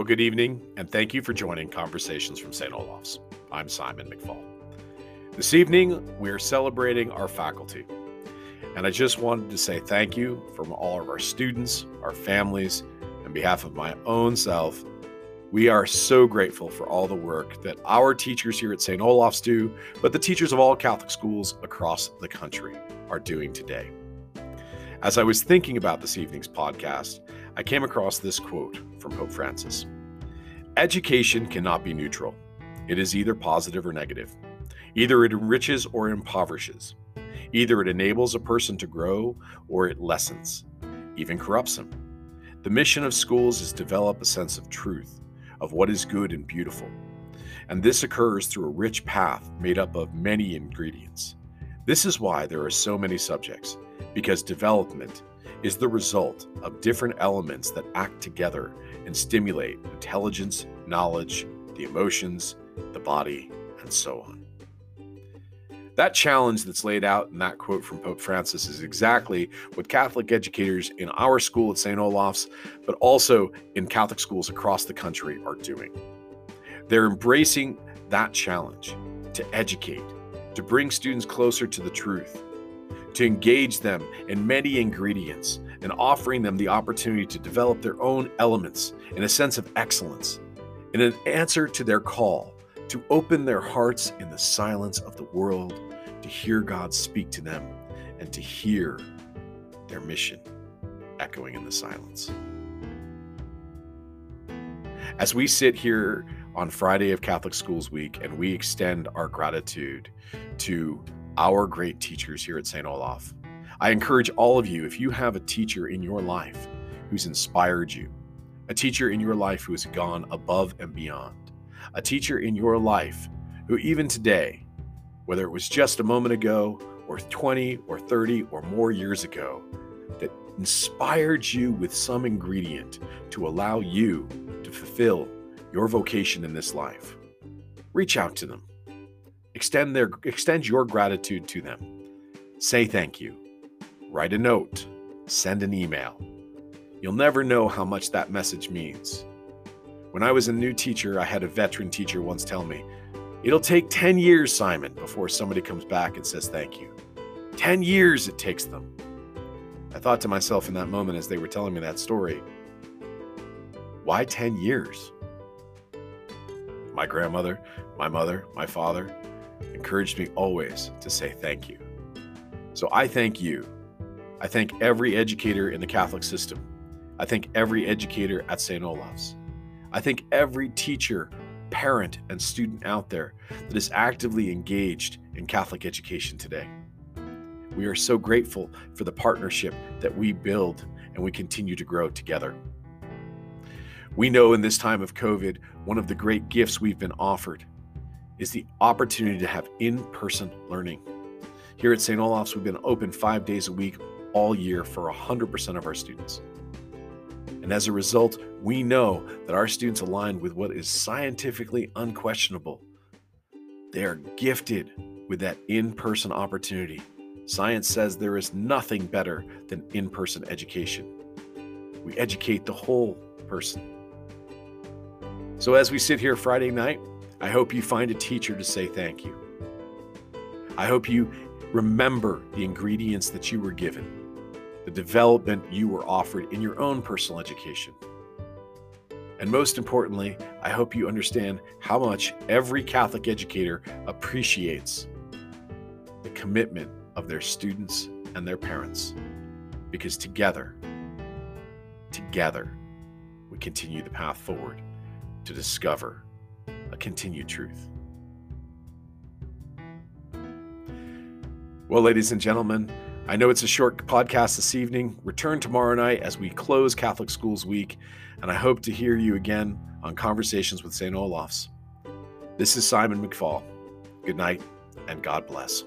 Well, good evening, and thank you for joining Conversations from St. Olaf's. I'm Simon McFall. This evening, we are celebrating our faculty. And I just wanted to say thank you from all of our students, our families, on behalf of my own self. We are so grateful for all the work that our teachers here at St. Olaf's do, but the teachers of all Catholic schools across the country are doing today. As I was thinking about this evening's podcast, I came across this quote from Pope Francis Education cannot be neutral, it is either positive or negative. Either it enriches or impoverishes. Either it enables a person to grow or it lessens, even corrupts him. The mission of schools is to develop a sense of truth, of what is good and beautiful. And this occurs through a rich path made up of many ingredients. This is why there are so many subjects, because development is the result of different elements that act together and stimulate intelligence, knowledge, the emotions, the body, and so on. That challenge that's laid out in that quote from Pope Francis is exactly what Catholic educators in our school at St. Olaf's, but also in Catholic schools across the country, are doing. They're embracing that challenge to educate, to bring students closer to the truth, to engage them in many ingredients, and offering them the opportunity to develop their own elements in a sense of excellence, in an answer to their call to open their hearts in the silence of the world to hear God speak to them and to hear their mission echoing in the silence. As we sit here on Friday of Catholic Schools Week and we extend our gratitude to our great teachers here at St. Olaf, I encourage all of you, if you have a teacher in your life who's inspired you, a teacher in your life who has gone above and beyond, a teacher in your life who, even today, whether it was just a moment ago, or 20 or 30 or more years ago, that inspired you with some ingredient to allow you to fulfill your vocation in this life. Reach out to them. Extend their extend your gratitude to them. Say thank you. Write a note. Send an email. You'll never know how much that message means. When I was a new teacher, I had a veteran teacher once tell me, It'll take 10 years, Simon, before somebody comes back and says thank you. 10 years it takes them. I thought to myself in that moment as they were telling me that story, why 10 years? My grandmother, my mother, my father encouraged me always to say thank you. So I thank you. I thank every educator in the Catholic system. I thank every educator at St. Olaf's. I thank every teacher parent and student out there that is actively engaged in Catholic education today. We are so grateful for the partnership that we build and we continue to grow together. We know in this time of COVID, one of the great gifts we've been offered is the opportunity to have in person learning. Here at St. Olaf's, we've been open five days a week all year for 100% of our students. And as a result, we know that our students align with what is scientifically unquestionable. They are gifted with that in person opportunity. Science says there is nothing better than in person education. We educate the whole person. So, as we sit here Friday night, I hope you find a teacher to say thank you. I hope you remember the ingredients that you were given the development you were offered in your own personal education. And most importantly, I hope you understand how much every Catholic educator appreciates the commitment of their students and their parents. Because together, together, we continue the path forward to discover a continued truth. Well, ladies and gentlemen, I know it's a short podcast this evening. Return tomorrow night as we close Catholic Schools Week, and I hope to hear you again on Conversations with St. Olaf's. This is Simon McFall. Good night, and God bless.